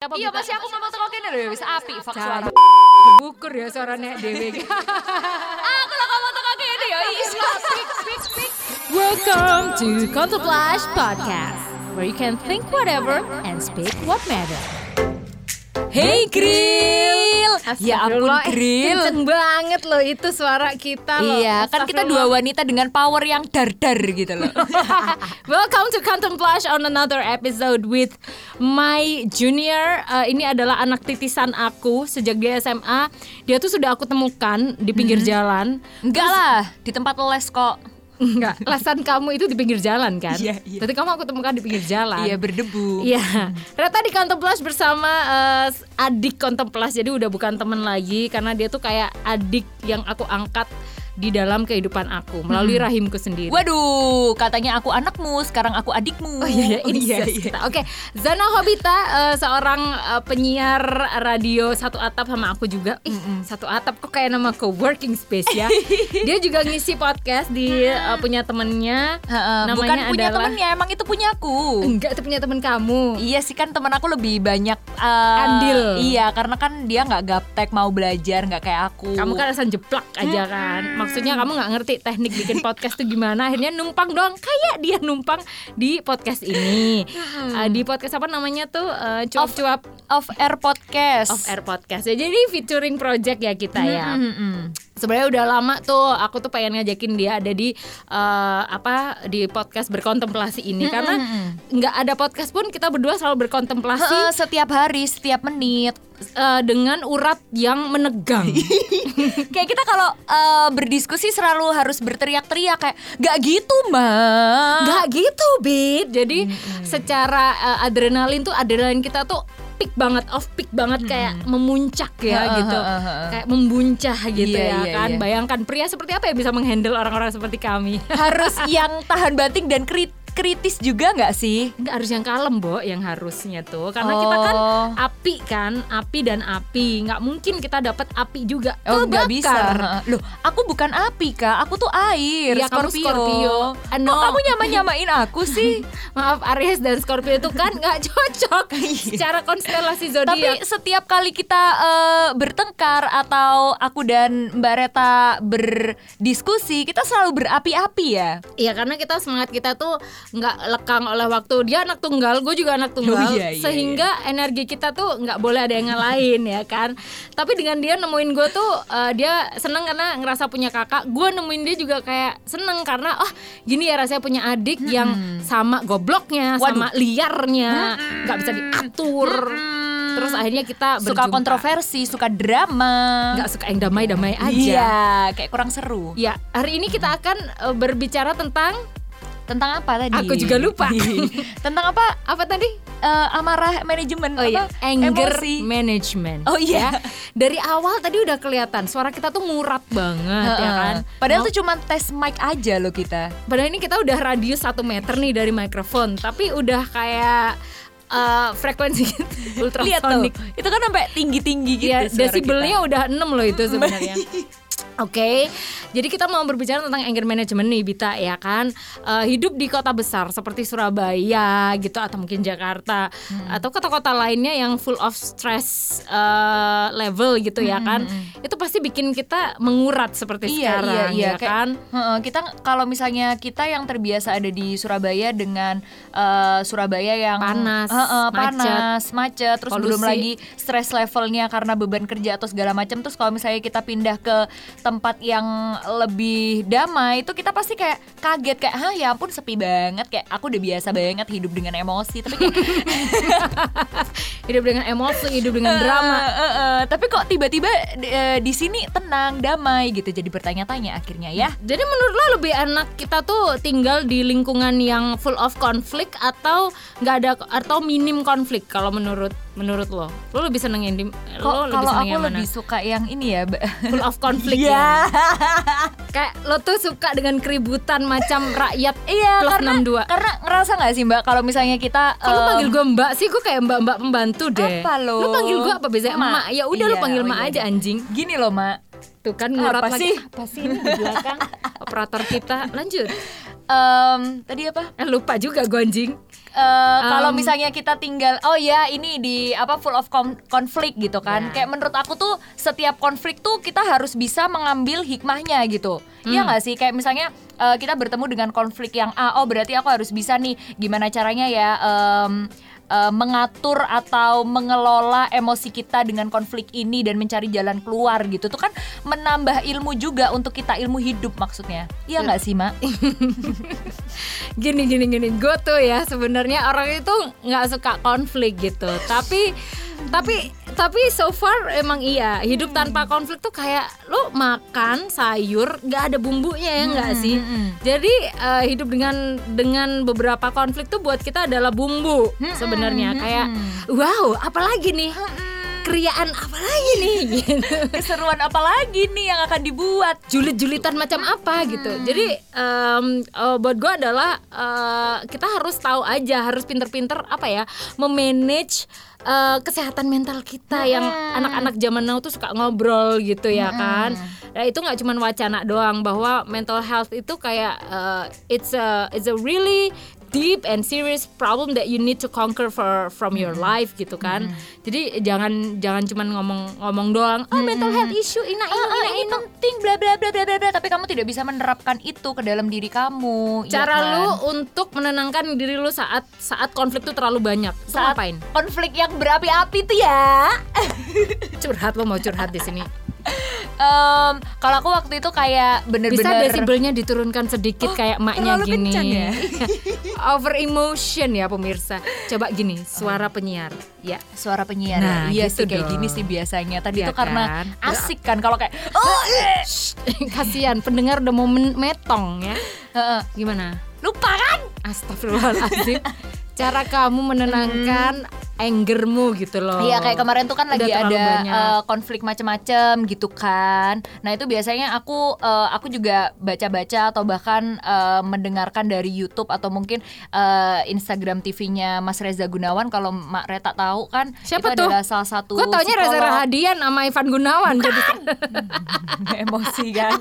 Apa Iya pasti aku ngomong teko kene lho wis apik fak suara. Bukur ya suaranya dewe. Aku lah ngomong teko kene ya. Welcome to Contemplash Podcast, where you can think whatever and speak what matter. Hey Grill. Ya ampun eh, Grill. Kenceng banget loh itu suara kita loh. Iya, kan kita dua wanita dengan power yang dar-dar gitu loh. Welcome to Contemplash on another episode with my junior. Eh, ini adalah anak titisan aku sejak dia SMA. Dia tuh sudah aku temukan di pinggir jalan. Enggak lah, di tempat les kok. Enggak, lesan kamu itu di pinggir jalan kan? Iya, iya. Jadi kamu aku temukan di pinggir jalan. Iya berdebu. Iya, Reta di Contemplas bersama eh, adik Contemplas jadi udah bukan temen lagi karena dia tuh kayak adik yang aku angkat di dalam kehidupan aku melalui rahimku sendiri. Waduh, katanya aku anakmu, sekarang aku adikmu. Oh iya, ini iya, kita. Oke, Zana Hobita eh, seorang eh, penyiar radio satu atap sama aku juga. Ih, satu atap kok kayak nama co-working space ya. Dia juga ngisi podcast di eh, punya temennya. Heeh, namanya bukan punya adalah- temennya, emang itu punya aku. Enggak, itu punya temen kamu. Iya sih kan teman aku lebih banyak eh, Andil. Iya karena kan dia nggak gaptek mau belajar nggak kayak aku. Kamu kan asal jeplak aja kan. Maksudnya kamu nggak ngerti teknik bikin podcast tuh gimana. Akhirnya numpang doang kayak dia numpang di podcast ini. Uh, di podcast apa namanya tuh uh, cuap-cuap off air podcast. off air podcast. Ya, jadi featuring project ya kita ya. Mm-mm. Sebenarnya udah lama tuh aku tuh pengen ngajakin dia ada di uh, apa di podcast berkontemplasi ini karena nggak ada podcast pun kita berdua selalu berkontemplasi Heeh, setiap hari, setiap menit. uh, dengan urat yang menegang. kayak kita kalau eh, berdiskusi selalu harus berteriak-teriak kayak gak gitu mbak. Gak gitu, Bit. Jadi secara uh, adrenalin tuh adrenalin kita tuh peak banget, off peak banget kayak memuncak ya Heeh, gitu. heeh, heeh. Kayak membuncah gitu Iya, ya iya, kan. iya. Bayangkan pria seperti apa yang bisa menghandle orang-orang seperti kami. harus yang tahan banting dan krit- kritis juga nggak sih? Enggak harus yang kalem, Bo, yang harusnya tuh. Karena kita kan Oh. api kan, api dan api. Nggak mungkin kita dapat api juga. Oh nggak bisa. Loh, aku bukan api kak, aku tuh air. Iya, kamu Scorpio. Kok Ah, no. kamu nyama-nyamain aku sih? Maaf Aries dan Scorpio itu kan nggak cocok secara konstelasi Iya. Tapi zodiak. setiap kali kita eh, bertengkar atau aku dan Mbak Reta berdiskusi, kita selalu berapi-api ya. Iya karena kita semangat kita tuh nggak lekang oleh waktu dia anak tunggal, gue juga anak tunggal, Oh, iya, iya, sehingga energi kita tuh nggak boleh ada yang ngalahin ya kan. Tapi dengan dia nemuin gue tuh eh, dia seneng karena ngerasa punya kakak. Gue nemuin dia juga kayak seneng karena oh gini ya rasanya punya adik yang sama gobloknya, Waduh. sama liarnya, nggak bisa diatur. Terus akhirnya kita Suka berjumpa. kontroversi, suka drama. nggak suka yang damai-damai aja. Iya, kayak kurang seru. Ya, hari ini kita akan eh, berbicara tentang Tentang apa tadi? Aku juga lupa. Tentang apa? apa tadi? Eh, amarah manajemen Oh iya, apa? anger Emosi. management. Oh iya. Ya. Dari awal tadi udah kelihatan suara kita tuh ngurat banget ya kan. Padahal tuh cuma tes mic aja loh kita. padahal ini kita udah radius satu meter nih dari mikrofon, tapi udah kayak eh, frekuensi Lihat tuh, ultrasonic. itu kan sampai tinggi-tinggi gitu. Ya, desibelnya udah 6 loh itu sebenarnya. Oke, jadi kita mau berbicara tentang anger management nih, Bita ya kan. Eh, hidup di kota besar seperti Surabaya gitu atau mungkin Jakarta atau kota-kota lainnya yang full of stress eh, level gitu ya kan. Itu pasti bikin kita mengurat seperti Iya, sekarang iya, iya. ya Kayak, kan. heeh, kita kalau misalnya kita yang terbiasa ada di Surabaya dengan eh, Surabaya yang Panas, heeh, macet. panas, macet, terus Polusi. belum lagi stress levelnya karena beban kerja atau segala macam. Terus kalau misalnya kita pindah ke tempat yang lebih damai, itu kita pasti kayak kaget kayak, hah ya ampun sepi banget. Kayak aku udah biasa banget hidup dengan emosi, tapi kayak Hidup dengan emosi, hidup dengan drama. Eh, eh, eh, tapi kok tiba-tiba eh, di sini tenang, damai gitu. Jadi bertanya-tanya akhirnya ya. Jadi menurut lo lebih enak kita tuh tinggal di lingkungan yang full of konflik atau nggak ada atau minim konflik kalau menurut menurut lo? Lo lebih seneng yang di Kok lo lebih kalau seneng aku yang mana? lebih suka yang ini ya, Mbak. full of konflik Iya. ya. Kayak lo tuh suka dengan keributan macam rakyat Iya, plus karena 62. karena ngerasa nggak sih Mbak kalau misalnya kita Kalau eh, panggil gue mbak sih, gue kayak mbak-mbak pembantu deh. Apa lo? Lo panggil gue apa biasanya Mak. emak? Ya udah lo Iya, panggil oh mak iya, aja iya. anjing. Gini loh, Mak. Tuh kan ngurat Apa lagi. sih? Apa sih ini di belakang operator kita? Lanjut. Em, tadi apa? Eh, lupa juga gue anjing. Eh, kalau Um, misalnya kita tinggal oh ya ini di apa full of kon- konflik gitu kan Ya. kayak menurut aku tuh setiap konflik tuh kita harus bisa mengambil hikmahnya gitu Iya nggak sih kayak misalnya eh, kita bertemu dengan konflik yang A oh berarti aku harus bisa nih gimana caranya ya em, eh, mengatur atau mengelola emosi kita dengan konflik ini dan mencari jalan keluar gitu. Tuh kan menambah ilmu juga untuk kita ilmu hidup maksudnya. Iya. nggak sih mak? Gini gini gini. Gue tuh ya sebenarnya orang itu nggak suka konflik gitu. Tapi tapi tapi so far emang iya. Hidup tanpa konflik tuh kayak lu makan sayur nggak ada bumbunya ya nggak sih? jadi eh, hidup dengan dengan beberapa konflik tuh buat kita adalah bumbu sebenarnya. kayak wow apalagi nih? Kriaan apa lagi nih? Gitu. Keseruan apa lagi nih yang akan dibuat? Julit-julitan macam apa gitu. Jadi em, eh, buat gue adalah eh, kita harus tahu aja, harus pinter-pinter apa ya, memanage eh, kesehatan mental kita yang anak-anak zaman now tuh suka ngobrol gitu ya kan. Nah, itu nggak cuma wacana doang bahwa mental health itu kayak eh, it's a it's a really deep and serious problem that you need to conquer for from your life gitu kan. Jadi jangan jangan cuma ngomong-ngomong doang, oh mental health issue ina ina ah, ina ini ina penting bla bla bla bla bla tapi kamu tidak bisa menerapkan itu ke dalam diri kamu ya cara kan? lu untuk menenangkan diri lu saat saat konflik tuh terlalu banyak. Lu saat ngapain? konflik yang berapi-api tuh ya. Curhat lo mau curhat di sini Em, kalau aku waktu itu kayak bisa bener-bener desibelnya diturunkan sedikit kayak maknya terlalu gini. ya? over emotion ya pemirsa. Coba gini suara penyiar. Ya suara penyiar. Nah, iya gitu sih kayak dong. gini sih biasanya. Tadi Iya tuh karena kan? asik kan kalau kayak oh eh. kasihan pendengar udah mau metong ya. Gimana? Lupa kan? Astagfirullahaladzim Cara kamu menenangkan angermu gitu loh Iya kayak kemarin tuh kan Udah lagi ada banyak. eh, konflik macem-macem gitu kan. Nah itu biasanya aku eh, aku juga baca-baca atau bahkan eh, mendengarkan dari YouTube atau mungkin eh, Instagram TV-nya Mas Reza Gunawan kalau Mak Reta tahu kan Siapa itu tuh? adalah salah satu Gue taunya Reza. Rahadian sama Ivan Gunawan jadi emosi kan.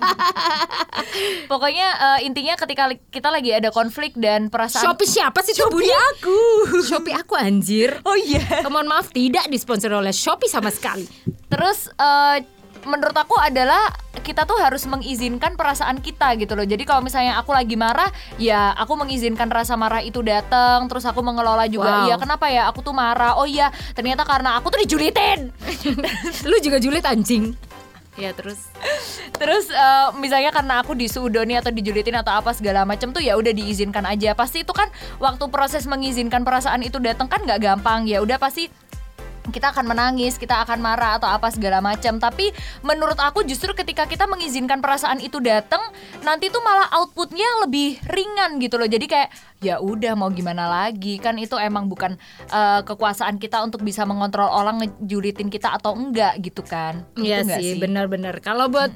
Pokoknya eh, intinya ketika kita lagi ada konflik dan perasaan Shopee siapa sih Shopee aku. Shopee aku anjir Oh iya. Mohon maaf tidak disponsori oleh Shopee sama sekali Terus eh, menurut aku adalah kita tuh harus mengizinkan perasaan kita gitu loh. Jadi kalau misalnya aku lagi marah, ya aku mengizinkan rasa marah itu datang. Terus aku mengelola juga. Wow. Iya, kenapa ya aku tuh marah? Oh iya, ternyata karena aku tuh dijulitin. Lu juga julid anjing Ya terus Terus eh, misalnya karena aku disudoni atau dijulitin atau apa segala macam tuh ya udah diizinkan aja. Pasti itu kan waktu proses mengizinkan perasaan itu datang kan nggak gampang. Ya udah pasti kita akan menangis, kita akan marah atau apa segala macam. Tapi menurut aku justru ketika kita mengizinkan perasaan itu datang, nanti tuh malah outputnya lebih ringan gitu loh. Jadi kayak ya udah mau gimana lagi kan itu emang bukan eh, kekuasaan kita untuk bisa mengontrol orang ngejulitin kita atau enggak gitu kan. Iya Gitu nggak sih, benar-benar. Kalau buat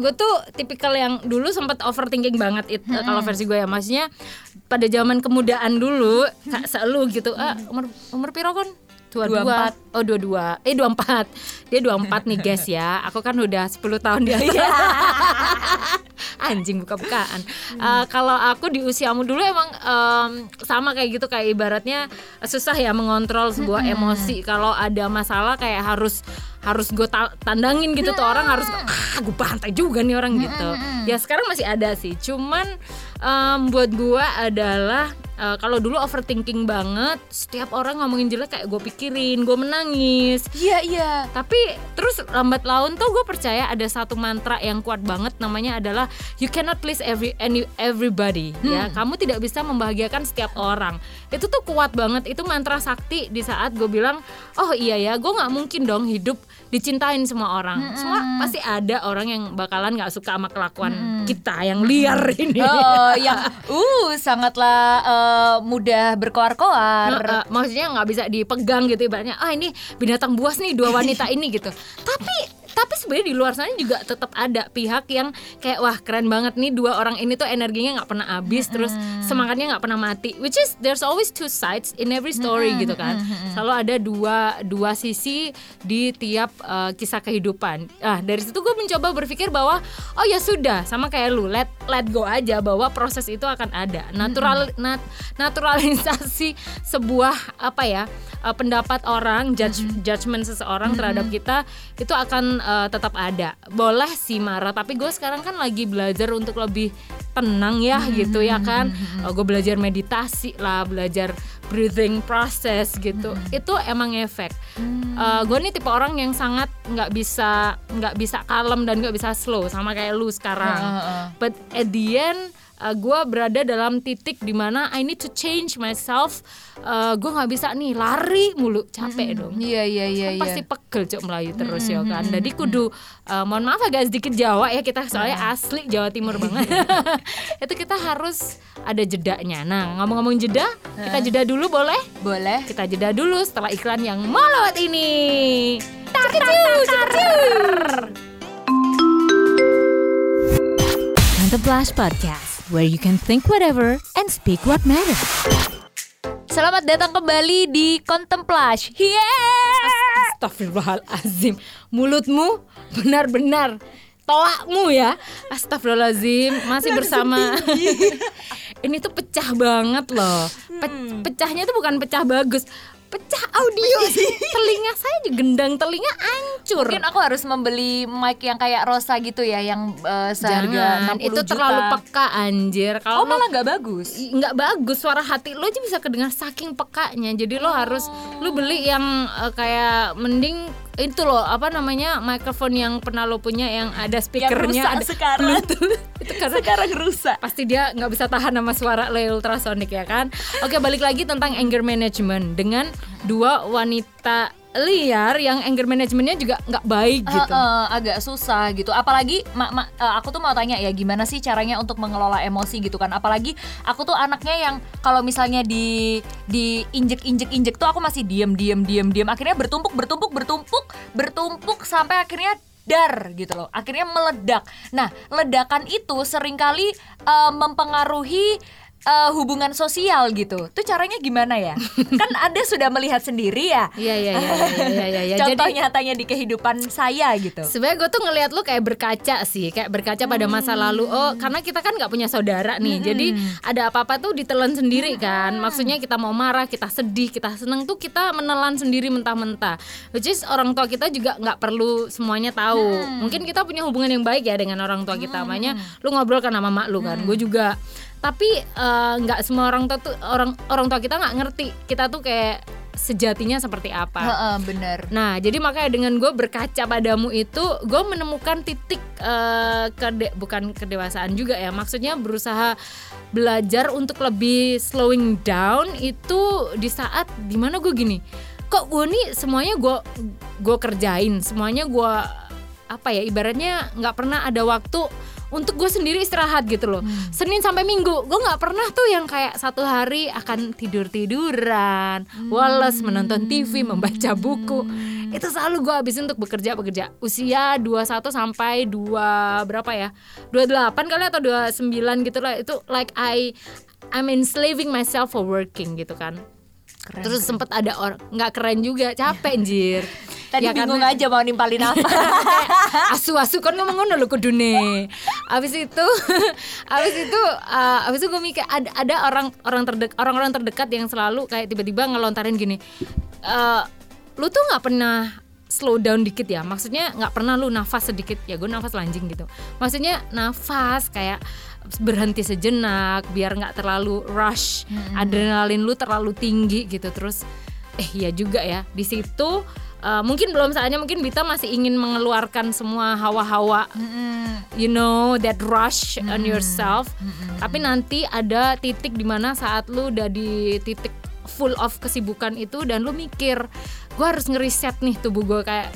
gue tuh tipikal yang dulu sempat overthinking banget it, eh, kalau versi gue ya, maksudnya pada zaman kemudaan dulu, kak selalu gitu. Ah, umur umur piro kon? Dua dua. 24. Oh dua dua. Eh dua empat. Dia dua empat nih guys ya. Aku kan udah 10 tahun di atas. Anjing buka-bukaan. Eh, kalau aku di usiamu dulu emang em, sama kayak gitu kayak ibaratnya susah ya mengontrol sebuah emosi. Kalau ada masalah kayak harus harus gue tandangin gitu tuh orang harus ah gue bantai juga nih orang gitu. Ya sekarang masih ada sih. Cuman em, buat gue adalah eh, kalau dulu overthinking banget, setiap orang ngomongin jelek kayak gue pikirin, gue menangis. Iya iya. Tapi terus lambat laun tuh gue percaya ada satu mantra yang kuat banget namanya adalah you cannot please every any everybody ya. Kamu tidak bisa membahagiakan setiap orang. Itu tuh kuat banget. Itu mantra sakti di saat gue bilang, "Oh iya ya, gue nggak mungkin dong hidup dicintain semua orang. Semua pasti ada orang yang bakalan nggak suka sama kelakuan kita yang liar ini." Oh, yang uh sangatlah eh, mudah berkoar-koar. Nah, eh, maksudnya nggak bisa dipegang gitu ibaratnya ah ini binatang buas nih dua wanita ini gitu tapi tapi sebenarnya di luar sana juga tetap ada pihak yang kayak wah keren banget nih dua orang ini tuh energinya nggak pernah habis terus semangatnya nggak pernah mati. Which is there's always two sides in every story gitu kan. Selalu ada dua dua sisi di tiap eh, kisah kehidupan. Ah dari situ gue mencoba berpikir bahwa oh ya sudah. Sama kayak lu let let go aja bahwa proses itu akan ada. Natural nat, naturalisasi sebuah apa ya uh, pendapat orang judge, judgement seseorang terhadap kita itu akan uh, tetap ada. Boleh sih marah tapi gue sekarang kan lagi belajar untuk lebih tenang ya gitu ya kan. Uh, gue belajar meditasi lah belajar breathing process gitu. Itu emang efek. Uh, gue nih tipe orang yang sangat nggak bisa nggak bisa kalem dan nggak bisa slow sama kayak lu sekarang. Heeh. but at the end uh, gue berada dalam titik di mana I need to change myself. Uh, gue nggak bisa nih lari mulu. Capek dong. Iya iya iya Kan iya. pasti pegel cok melayu terus ya kan. Jadi kudu uh, mohon maaf agak sedikit Jawa ya kita soalnya asli Jawa Timur banget. Itu kita harus ada jedanya. Nah ngomong-ngomong jeda kita jeda dulu boleh? Boleh. kita jeda dulu setelah iklan yang mau lewat ini. Tar tar tar tar. The Blast Podcast, where you can think whatever and speak what matters. Selamat datang kembali di Contemplage. Yeah. Astagfirullahalazim. Mulutmu benar-benar toakmu ya. Astagfirullahalazim. Masih bersama. ini tuh pecah banget loh. Pe- pecahnya tuh bukan pecah bagus pecah audio telinga saya juga gendang telinga hancur Mungkin aku harus membeli mic yang kayak Rosa gitu ya, yang eh, seharga Jangan, 60 itu juta. terlalu peka anjir Oh kalau lo- malah nggak bagus. Nggak bagus suara hati lo aja bisa kedengar saking pekanya jadi lo harus lo beli yang eh, kayak mending itu loh apa namanya mikrofon yang pernah lo punya yang ada speakernya rusak ada sekarang. Bluetooth. itu karena Sekarang rusak. pasti dia nggak bisa tahan sama suara lo yang ultrasonic ya kan oke balik lagi tentang anger management dengan dua wanita liar yang anger managementnya juga nggak baik gitu Heeh, agak susah gitu. Apalagi ma- ma- eh, aku tuh mau tanya ya gimana sih caranya untuk mengelola emosi gitu kan. Apalagi aku tuh anaknya yang kalau misalnya di di injek injek injek tuh aku masih diem diem diem diem. Akhirnya bertumpuk bertumpuk bertumpuk bertumpuk sampai akhirnya dar gitu loh. Akhirnya meledak. Nah, ledakan itu sering kali eh, mempengaruhi eh, hubungan sosial gitu. Tuh caranya gimana ya? kan Anda sudah melihat sendiri ya. Iya iya iya iya iya iya. Jadi- Contoh nyatanya di kehidupan saya gitu. Sebenarnya gue tuh ngelihat lu kayak berkaca sih, kayak berkaca pada masa lalu. Oh, karena kita kan nggak punya saudara nih, jadi ada apa-apa tuh ditelan sendiri kan. Maksudnya kita mau marah, kita sedih, kita seneng tuh kita menelan sendiri mentah-mentah. Which is orang tua kita juga nggak perlu semuanya tahu. Mungkin kita punya hubungan yang baik ya dengan orang tua kita. Makanya lu ngobrol kan sama mak lu kan, gue juga. Tapi eh, nggak semua orang tua tuh orang orang tua kita nggak ngerti kita tuh kayak sejatinya seperti apa. Heeh, bener. Nah, jadi makanya dengan gue berkaca padamu itu, gue menemukan titik eh, kede bukan kedewasaan juga ya. Maksudnya berusaha belajar untuk lebih slowing down itu di saat di mana gue gini, kok gue nih semuanya gue gue kerjain, semuanya gue apa ya ibaratnya nggak pernah ada waktu untuk gue sendiri istirahat gitu loh. Senin sampai Minggu gue nggak pernah tuh yang kayak satu hari akan tidur tiduran wales menonton TV membaca buku. Itu selalu gue habisin untuk bekerja bekerja usia 21 sampai 2 berapa ya? 28 kali atau 29 gitu lah. Itu like I I'm enslaving myself for working gitu kan. Keren. terus sempet ada orang nggak keren juga capek anjir. Tadi Ya, bingung karena- aja mau nimpalin apa. asu-asu kan ngomong ngono lho kudune. Abis itu abis itu uh, abis itu gue mikir ada ada orang orang terdek orang-orang terdekat yang selalu kayak tiba-tiba ngelontarin gini. "Eh, lu tuh nggak pernah slow down dikit ya? Maksudnya nggak pernah lu nafas sedikit. Ya gue nafas lanjing gitu. Maksudnya nafas kayak berhenti sejenak biar nggak terlalu rush adrenalin lu terlalu tinggi gitu. Terus eh iya juga ya. Di situ uh, mungkin belum saatnya mungkin Bita masih ingin mengeluarkan semua hawa-hawa you know that rush on yourself. Tapi nanti ada titik di mana saat lu udah di titik full of kesibukan itu dan lu mikir gue harus ngeriset nih tubuh gue kayak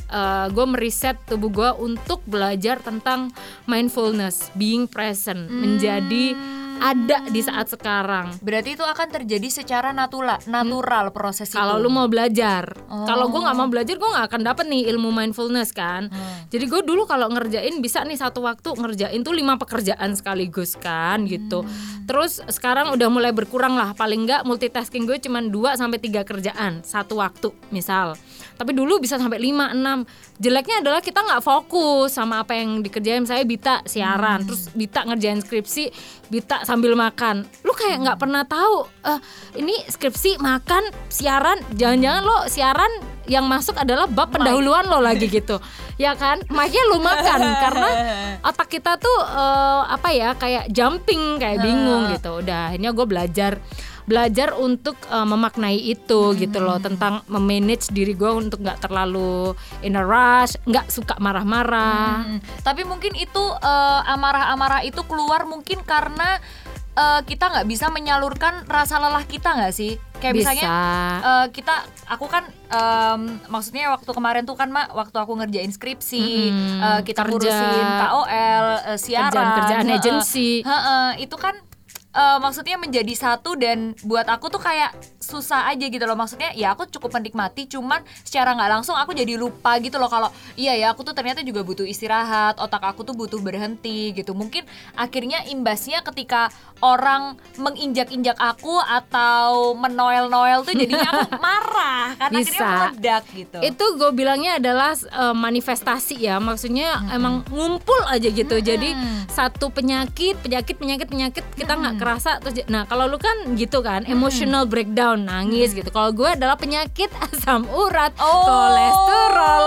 gue meriset tubuh gue untuk belajar tentang mindfulness being present menjadi ada di saat sekarang. Berarti itu akan terjadi secara natula, natural proses itu. Kalau lu mau belajar, Oh. kalau gue nggak mau belajar, gue nggak akan dapet nih ilmu mindfulness kan. Hmm. Jadi gue dulu kalau ngerjain bisa nih satu waktu ngerjain tuh lima pekerjaan sekaligus kan gitu. Hmm. Terus sekarang udah mulai berkurang lah, paling nggak multitasking gue cuma 2 sampai tiga kerjaan satu waktu misal. Tapi dulu bisa sampai 5 6. Jeleknya adalah kita nggak fokus sama apa yang dikerjain. Saya Bita siaran, terus Bita ngerjain skripsi, Bita sambil makan. Lu kayak nggak pernah tahu eh ini skripsi, makan, siaran, jangan-jangan lo siaran yang masuk adalah bab pendahuluan lo lagi gitu. Ya kan? Makanya lu makan karena otak kita tuh eh, apa ya kayak jumping kayak bingung gitu. Udah akhirnya gue belajar belajar untuk eh, memaknai itu gitu loh tentang memanage diri gue untuk nggak terlalu in a rush, nggak suka marah-marah. Hmm, Tapi mungkin itu eh, amarah-amarah itu keluar mungkin karena eh, kita nggak bisa menyalurkan rasa lelah kita nggak sih? Kayak Bisa. misalnya eh, kita, aku kan em, maksudnya waktu kemarin tuh kan mak, waktu aku ngerjain skripsi, Mm-mm, eh, kita kerja. ngurusin KOL, eh, siaran, Kerjaan-kerjaan heeh. agensi. Heeh, itu kan eh, maksudnya menjadi satu dan buat aku tuh kayak susah aja gitu loh. Maksudnya ya aku cukup menikmati cuman secara nggak langsung aku jadi lupa gitu loh kalau iya ya aku tuh ternyata juga butuh istirahat otak aku tuh butuh berhenti gitu. Mungkin akhirnya imbasnya ketika orang menginjak-injak aku atau menoel-noel tuh jadinya aku marah karena akhirnya Bisa. meledak gitu Itu gue bilangnya adalah eh, manifestasi ya, maksudnya emang ngumpul aja gitu. Jadi satu penyakit, penyakit, penyakit, penyakit kita nggak kerasa. Terus, nah kalau lu kan gitu kan, emotional breakdown, nangis gitu. Kalau gue adalah penyakit asam urat, Oh, kolesterol,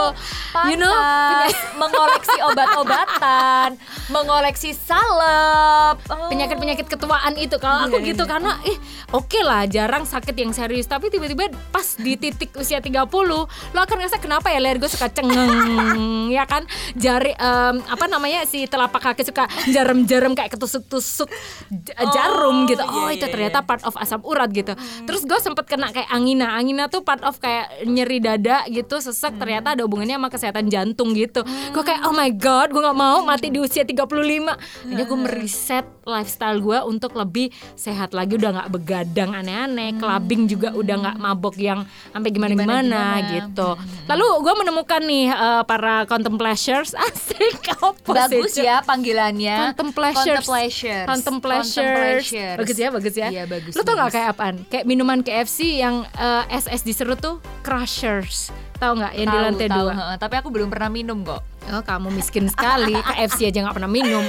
you know, Pantas, mengoleksi obat-obatan, mengoleksi salep, Oh. penyakit-penyakit ketuaan itu. Kalau aku Iya, gitu iya. karena ih oke lah jarang sakit yang serius. Tapi tiba-tiba pas di titik usia 30 lo akan ngerasa kenapa ya leher gue suka cengeng? Ya kan? Jari em, apa namanya si telapak kaki suka jarum-jarum kayak ketusuk-tusuk j- jarum gitu. iya, oh itu iya, ternyata part of asam urat gitu. Terus gue sempet kena kayak angina. Angina tuh part of kayak nyeri dada gitu sesek. Ternyata ada hubungannya sama kesehatan jantung gitu. Gue kayak oh my god gue nggak mau mati di usia 35 akhirnya gue meriset lifestyle gue untuk lebih sehat lagi udah nggak begadang aneh-aneh clubbing juga udah nggak mabok yang sampai gimana-gimana gitu lalu gue menemukan nih eh, para contemplashers asik apa Bagus sih, ya panggilannya. Contemplashers. Contemplashers. Contemplashers. Contemplashers. Bagus ya, bagus ya. Iya, bagus. Lu tau nggak kayak apaan? Kayak minuman KFC yang eh, SS diserut tuh Crushers. Tahu nggak yang di Tahu, lantai tahu, dua? heeh. tapi aku belum pernah minum kok. Oh kamu miskin sekali. KFC aja nggak pernah minum.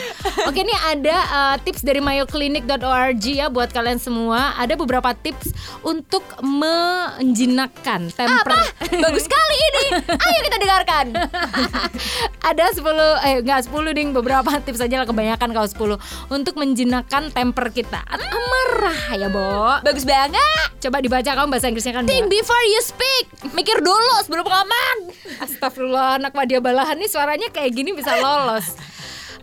Oke ini ada uh, tips dari mayoclinic.org ya buat kalian semua. Ada beberapa tips untuk menjinakkan temper. Bagus sekali ini. Ayo kita dengarkan. Ada 10 eh enggak 10 ding. Beberapa tips aja lah kebanyakan kalau 10 Untuk menjinakkan temper kita. Atau Amarah ya Bo. Bagus banget. Coba dibaca kamu bahasa Inggrisnya kan Think before you speak. Mikir dulu sebelum ngomong. Astagfirullah anak Madia Balahan nih suaranya kayak gini bisa lolos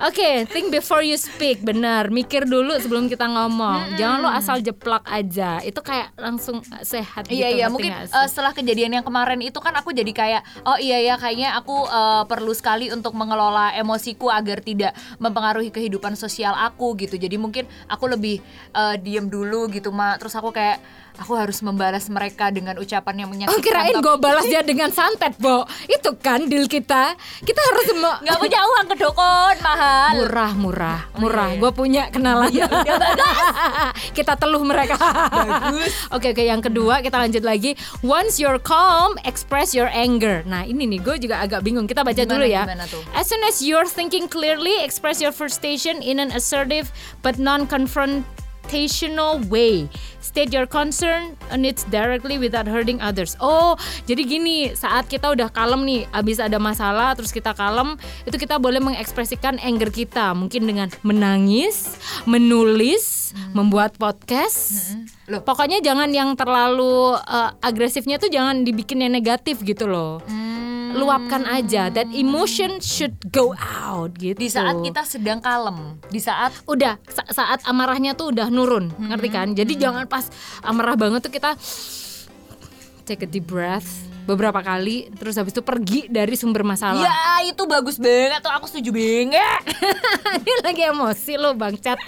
Oke, think before you speak, benar. Mikir dulu sebelum kita ngomong. Jangan lo asal jeplak aja. Itu kayak langsung sehat gitu. Iya iya mungkin eh, setelah kejadian yang kemarin itu kan aku jadi kayak oh iya ya kayaknya aku eh, perlu sekali untuk mengelola emosiku agar tidak mempengaruhi kehidupan sosial aku gitu jadi mungkin aku lebih eh, diem dulu gitu mak terus aku kayak aku harus membalas mereka dengan ucapan yang Oh menyakitkan kirain tapi- gue balas dia dengan santet, Bo. Itu kan deal kita. Kita harus nggak punya uang ke dukun mahal murah, murah, murah. iya. Gue punya kenalan. kita teluh mereka. Oke, oke. Yang kedua kita lanjut lagi. Once you're calm, express your anger. Nah ini nih, gue juga agak bingung. Kita baca Gimana, dulu ya. As soon as you're thinking clearly, express your frustration in an assertive but non-confrontational way. State your concern and it's directly without hurting others. Oh, jadi gini, saat kita udah kalem nih, abis ada masalah, terus kita kalem, itu kita boleh mengekspresikan anger kita, mungkin dengan menangis, menulis, membuat podcast. Loh. Pokoknya jangan yang terlalu eh, agresifnya tuh jangan dibikin yang negatif gitu loh. Hmm. luapkan aja that emotion should go out gitu. Di saat kita sedang kalem di saat udah sa- saat amarahnya tuh udah nurun ngerti kan? Jadi jangan pas amarah banget tuh kita take a deep breath beberapa kali terus habis itu pergi dari sumber masalah. Ya itu bagus banget tuh aku setuju banget. Ini lagi emosi lo Bang Cat.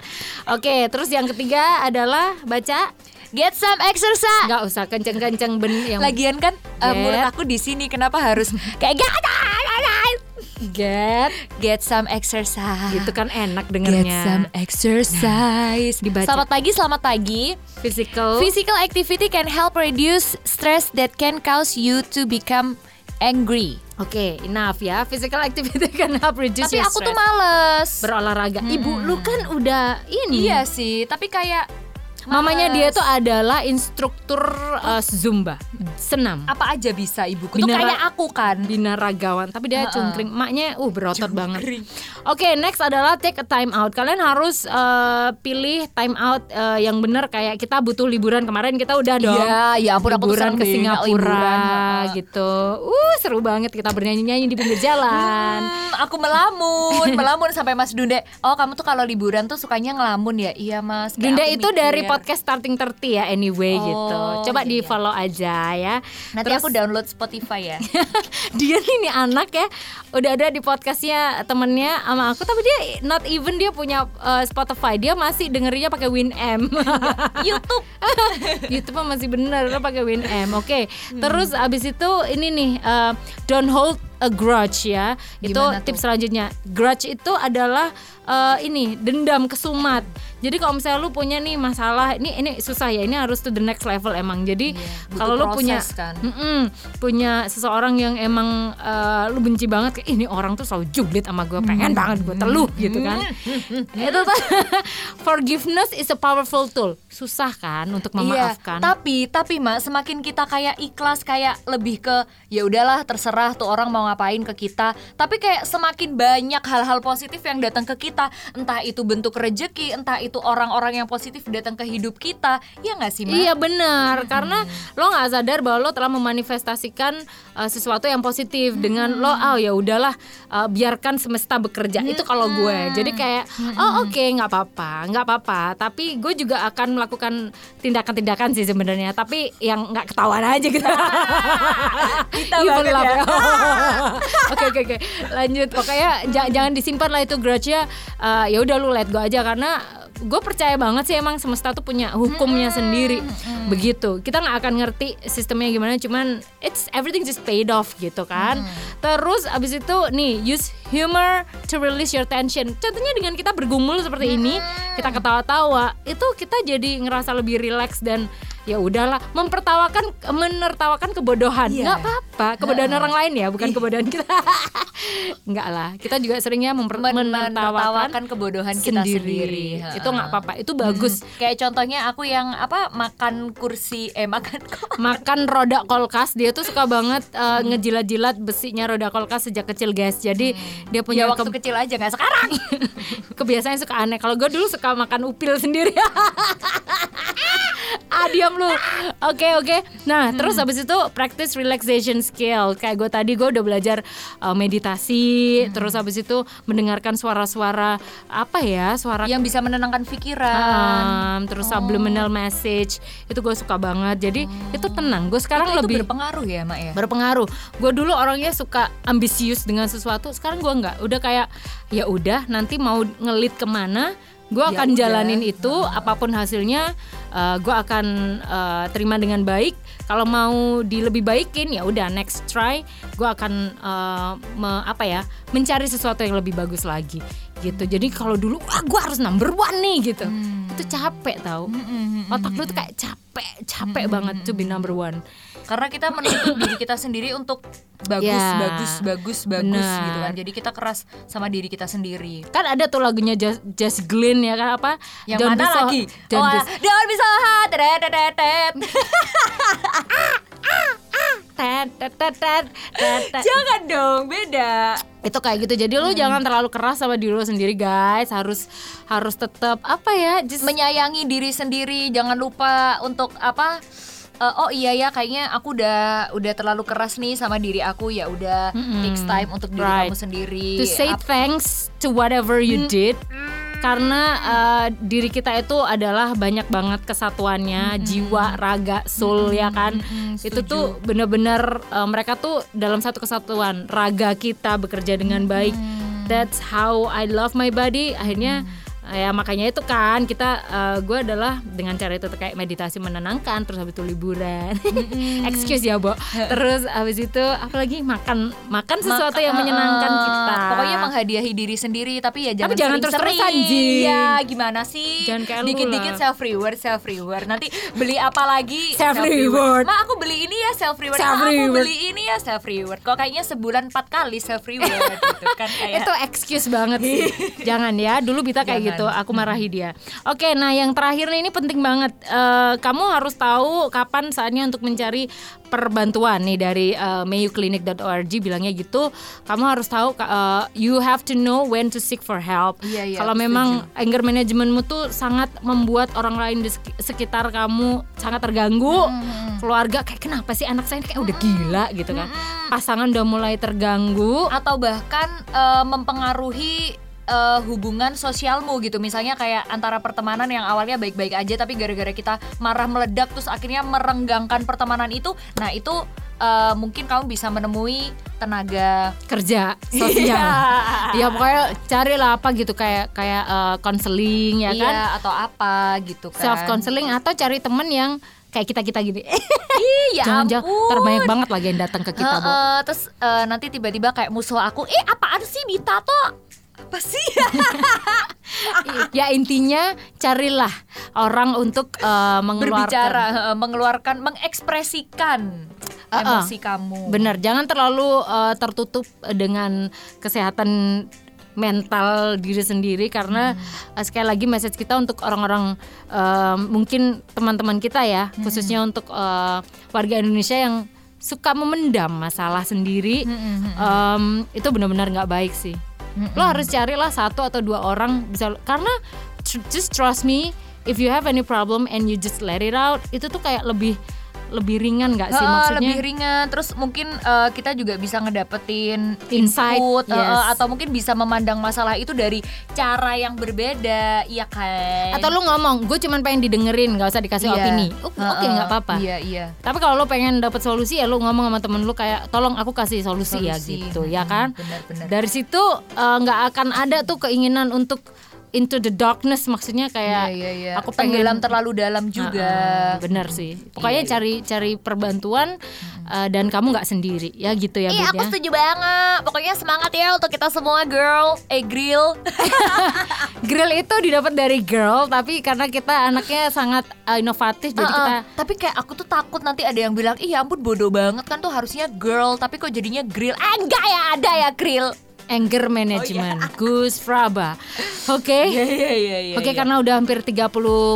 Oke, terus yang ketiga adalah baca Get some exercise. nggak usah kenceng-kenceng ben yang Lagian kan uh, Get. mulut aku di sini kenapa harus kayak get get get some exercise. gitu kan enak Get dengernya. some exercise. dibaca. Selamat pagi, selamat pagi. Physical. Physical activity can help reduce stress that can cause you to become angry. Oke, enough ya. Physical activity can help reduce Tapi your aku tuh stress. males. berolahraga. Ibu lu kan udah ini. Iya sih, tapi kayak Mamanya dia tuh adalah instruktur uh, zumba, senam. apa aja bisa ibuku tuh Binara- kayak aku kan. binaragawan tapi dia Heeh. cungkring maknya uh berotot banget Cungkring. oke next adalah take a time out kalian harus uh, pilih time out uh, yang bener kayak kita butuh liburan kemarin kita udah dong Iya, ya ampun, liburan ke banget Singapura liburan, heeh. gitu uh seru banget kita bernyanyi-nyanyi di pinggir jalan Hmm, aku melamun, melamun sampai Mas Dunde. Oh, kamu tuh kalau liburan tuh sukanya ngelamun ya? Iya, Mas. Aku itu mikir. dari podcast Starting 30 ya anyway Oh, gitu. Coba iya, di iya. follow aja ya. Nanti Terus- aku download Spotify ya. dia nih nih anak ya udah ada di podcastnya temennya sama aku tapi dia not even dia punya uh, Spotify dia masih dengerinnya pakai Winamp YouTube. YouTube masih bener pakai Winamp oke terus abis itu ini nih uh, don't hold a grudge ya. Itu Gimana tuh? tips selanjutnya. Grudge itu adalah uh, ini dendam kesumat. Jadi kalau misalnya lu punya nih masalah ini ini susah ya ini harus to the next level emang. Jadi butuh kalau lu punya kan. Mm-mm, punya seseorang yang emang uh, lu benci banget kayak ini orang tuh selalu julid sama gue pengen banget gue teluh gitu kan. Itu tuh forgiveness is a powerful tool. Susah kan untuk memaafkan? Iya, tapi tapi Mak, semakin kita kayak ikhlas kayak lebih ke ya udahlah terserah tuh orang mau ngapain ke kita. Tapi kayak semakin banyak hal-hal positif yang datang ke kita, entah itu bentuk rejeki, entah itu orang-orang yang positif datang ke hidup kita. Ya nggak sih, Mak? Iya benar. Karena lo nggak sadar bahwa lo telah memanifestasikan uh, sesuatu yang positif dengan lo oh ya udahlah uh, biarkan semesta bekerja. Itu kalau gue. Jadi kayak oh oke nggak apa-apa nggak apa-apa. Tapi gue juga akan melakukan tindakan-tindakan sih sebenarnya. Tapi yang nggak ketahuan aja gitu Kita Evil banget love ya. Oke oke oke. Lanjut. Pokoknya ja- jangan disimpan lah itu grudge-nya Uh, ya udah lu let go aja karena gue percaya banget sih emang semesta tuh punya hukumnya sendiri. begitu. Kita nggak akan ngerti sistemnya gimana cuman it's everything just paid off gitu kan. Terus abis itu nih use humor to release your tension. Contohnya dengan kita bergumul seperti ini kita ketawa-tawa itu kita jadi ngerasa lebih relax dan ya udahlah mempertawakan menertawakan kebodohan. Iya. nggak apa-apa kebodohan orang lain ya bukan kebodohan kita. Nggak lah kita juga seringnya memper- Men- menertawakan menertawakan kebodohan kita sendiri. itu nggak apa-apa itu bagus. Kayak contohnya aku yang apa makan kursi eh makan makan roda kolkas dia tuh suka banget uh, ngejilat-jilat besinya roda kolkas sejak kecil guys. Jadi dia ya punya waktu ke- kecil aja nggak sekarang. kebiasaan suka aneh. Kalau gue dulu suka makan upil sendiri ah diam lu oke oke nah terus habis itu practice relaxation skill kayak gue tadi gue udah belajar uh, meditasi terus habis itu mendengarkan suara-suara apa ya suara yang bisa menenangkan pikiran. um, terus subliminal message itu gue suka banget jadi itu tenang gue sekarang itu, itu lebih berpengaruh ya, Mak ya. berpengaruh. Gue dulu orangnya suka ambisius dengan sesuatu, sekarang gue nggak. Udah kayak ya udah nanti mau ngelit ke mana, gue Ya akan udah. jalanin itu apa pun hasilnya, gue akan eh, terima dengan baik. Kalau mau di lebih baikin ya udah next try, gue akan eh, me- apa ya mencari sesuatu yang lebih bagus lagi gitu. Jadi kalau dulu wah gue harus number one nih gitu, itu capek tau. Otak lu tuh kayak capek, capek banget to be number one. Karena kita menuntut diri kita sendiri untuk bagus, Ya, bagus, bagus, bagus benar. gitu kan. Jadi kita keras sama diri kita sendiri. kan ada tuh lagunya Just, Just Glenn ya kan apa Yang Don't mana be so- lagi? Don't oh, be don't be so hot. Tet, tet. tet, tet, tet. Jangan dong, beda. itu kayak gitu jadi lu jangan terlalu keras sama diri lu sendiri guys harus harus tetap apa ya just Menyayangi diri sendiri, jangan lupa untuk apa? eh, oh iya ya, kayaknya aku udah udah terlalu keras nih sama diri aku ya udah takes time untuk diri Right. kamu sendiri. to say Ap- thanks to whatever you did karena uh, diri kita itu adalah banyak banget kesatuannya jiwa raga soul ya kan? Itu tuh bener-bener uh, mereka tuh dalam satu kesatuan raga kita bekerja dengan baik. That's how I love my body. Akhirnya ya makanya itu kan kita uh, gue adalah dengan cara itu kayak meditasi menenangkan terus habis itu liburan excuse ya Bo terus habis itu apalagi makan makan sesuatu yang Mak- menyenangkan eh, kita Pokoknya menghadiahi diri sendiri tapi ya jangan Tapi jangan terus-terusan, Jing. Ya, gimana sih? Jangan kayak Dikit-dikit lah. self reward, self reward. Nanti beli apa lagi? Self-reward. Ma, aku beli ini ya self reward. Ma, aku Self-reward. beli ini ya self reward. Kok kayaknya sebulan empat kali self reward gitu kan kayak itu excuse banget sih jangan ya dulu Bita kayak Jangan. Gitu aku marahi dia. Oke nah yang terakhir nih ini penting banget. Eh, kamu harus tahu kapan saatnya untuk mencari perbantuan nih dari eh, mayuclinic.org bilangnya gitu. Kamu harus tahu eh, you have to know when to seek for help. Iya, iya, kalau memang anger managementmu tuh sangat membuat orang lain di sek- sekitar kamu sangat terganggu. Keluarga kayak kenapa sih anak saya ini kayak udah gila? gitu kan. Pasangan udah mulai terganggu. Atau bahkan eh, mempengaruhi eh, hubungan sosialmu gitu misalnya kayak antara pertemanan yang awalnya baik-baik aja tapi gara-gara kita marah meledak terus akhirnya merenggangkan pertemanan itu nah itu eh, mungkin kamu bisa menemui tenaga kerja sosial. ya pokoknya carilah apa gitu kayak kayak eh, konseling ya kan, iya atau apa gitu kan self counseling atau cari temen yang kayak kita kita gini. iya Jangan-jangan ampun. terbanyak banget lagi yang datang ke kita, Bu. Heeh, terus eh, nanti tiba-tiba kayak musuh aku eh apaan sih Bita tuh apa sih ya intinya carilah orang untuk eh, mengeluarkan berbicara heeh, mengeluarkan mengekspresikan Uh-uh. emosi kamu Benar, jangan terlalu eh, tertutup dengan kesehatan mental diri sendiri karena Hmm. eh, sekali lagi message kita untuk orang-orang eh, mungkin teman-teman kita ya, Hmm. khususnya untuk eh, warga Indonesia yang suka memendam masalah sendiri, Hmm, em, itu benar-benar nggak baik sih. Lo harus carilah satu atau dua orang bisa karena tr- just trust me, if you have any problem and you just let it out, itu tuh kayak lebih lebih ringan nggak sih maksudnya? lebih ringan terus mungkin eh, kita juga bisa ngedapetin Insight, input yes. atau mungkin bisa memandang masalah itu dari cara yang berbeda iya kan Atau lu ngomong, gue cuman pengen didengerin, nggak usah dikasih Iya. opini. Oke, Heeh, nggak apa-apa. iya iya Tapi kalau lu pengen dapet solusi ya lu ngomong sama temen lu kayak, tolong aku kasih solusi, ya Solusi. gitu, ya Hmm, kan? benar-benar. Dari situ eh, nggak akan ada tuh keinginan untuk into the darkness, maksudnya kayak Iya, iya, iya. aku pengen tenggelam terlalu dalam juga Heeh, bener sih. Pokoknya Iya, iya. cari cari perbantuan eh, dan kamu nggak sendiri, ya gitu ya, Iya aku ya. setuju banget Pokoknya semangat ya untuk kita semua girl Eh grill Grill itu didapat dari girl, tapi karena kita anaknya sangat eh, inovatif, jadi Heeh, kita Tapi kayak aku tuh takut nanti ada yang bilang Iya ampun bodoh banget kan tuh harusnya girl Tapi kok jadinya grill Eh enggak ya ada ya grill anger management, Gus Fraba. Oke. Iya iya iya iya Oke karena udah hampir 30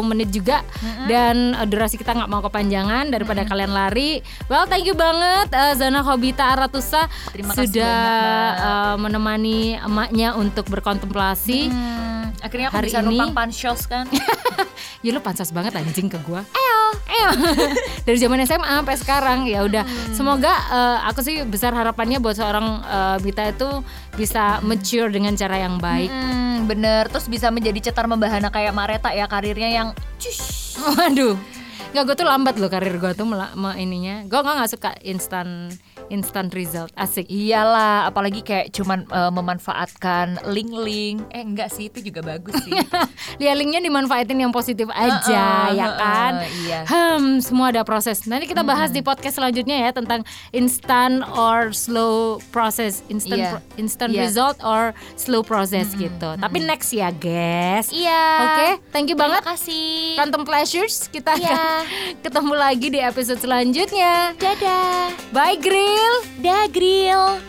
menit juga dan uh, durasi kita nggak mau kepanjangan daripada kalian lari. Well thank you banget uh, Zana Hobita Aratusa Terima kasih sudah banyak, uh, menemani emaknya untuk berkontemplasi. Hmm, Akhirnya aku Hari bisa ini- numpang pansos kan ya lu pansos banget anjing ke gua. Eo. Dari zaman SMA sampai sekarang ya udah. Semoga uh, aku sih besar harapannya buat seorang uh, Bita itu bisa mature dengan cara yang baik. Hmm, bener Terus bisa menjadi cetar membahana kayak Mareta ya Karirnya yang cush Waduh. Nggak, gue tuh lambat loh karir gue tuh mela- me- ininya. Gue nggak nggak suka instan instant result. Asik. Iyalah, apalagi kayak cuman eh, memanfaatkan link-link. Eh enggak sih, itu juga bagus sih. Lihat linknya dimanfaatin yang positif aja, Heeh, ya kan? heeh, iya. Hmm, semua ada proses. Nanti kita bahas di podcast selanjutnya ya tentang instant or slow process, instant Iya. pro- instant Iya. result or slow process gitu. Tapi next ya, guys. iya. Oke, thank you Terima banget. kasih. Quantum Pleasures kita Iya. akan ketemu lagi di episode selanjutnya. Dadah. Bye Grill. Dah grill.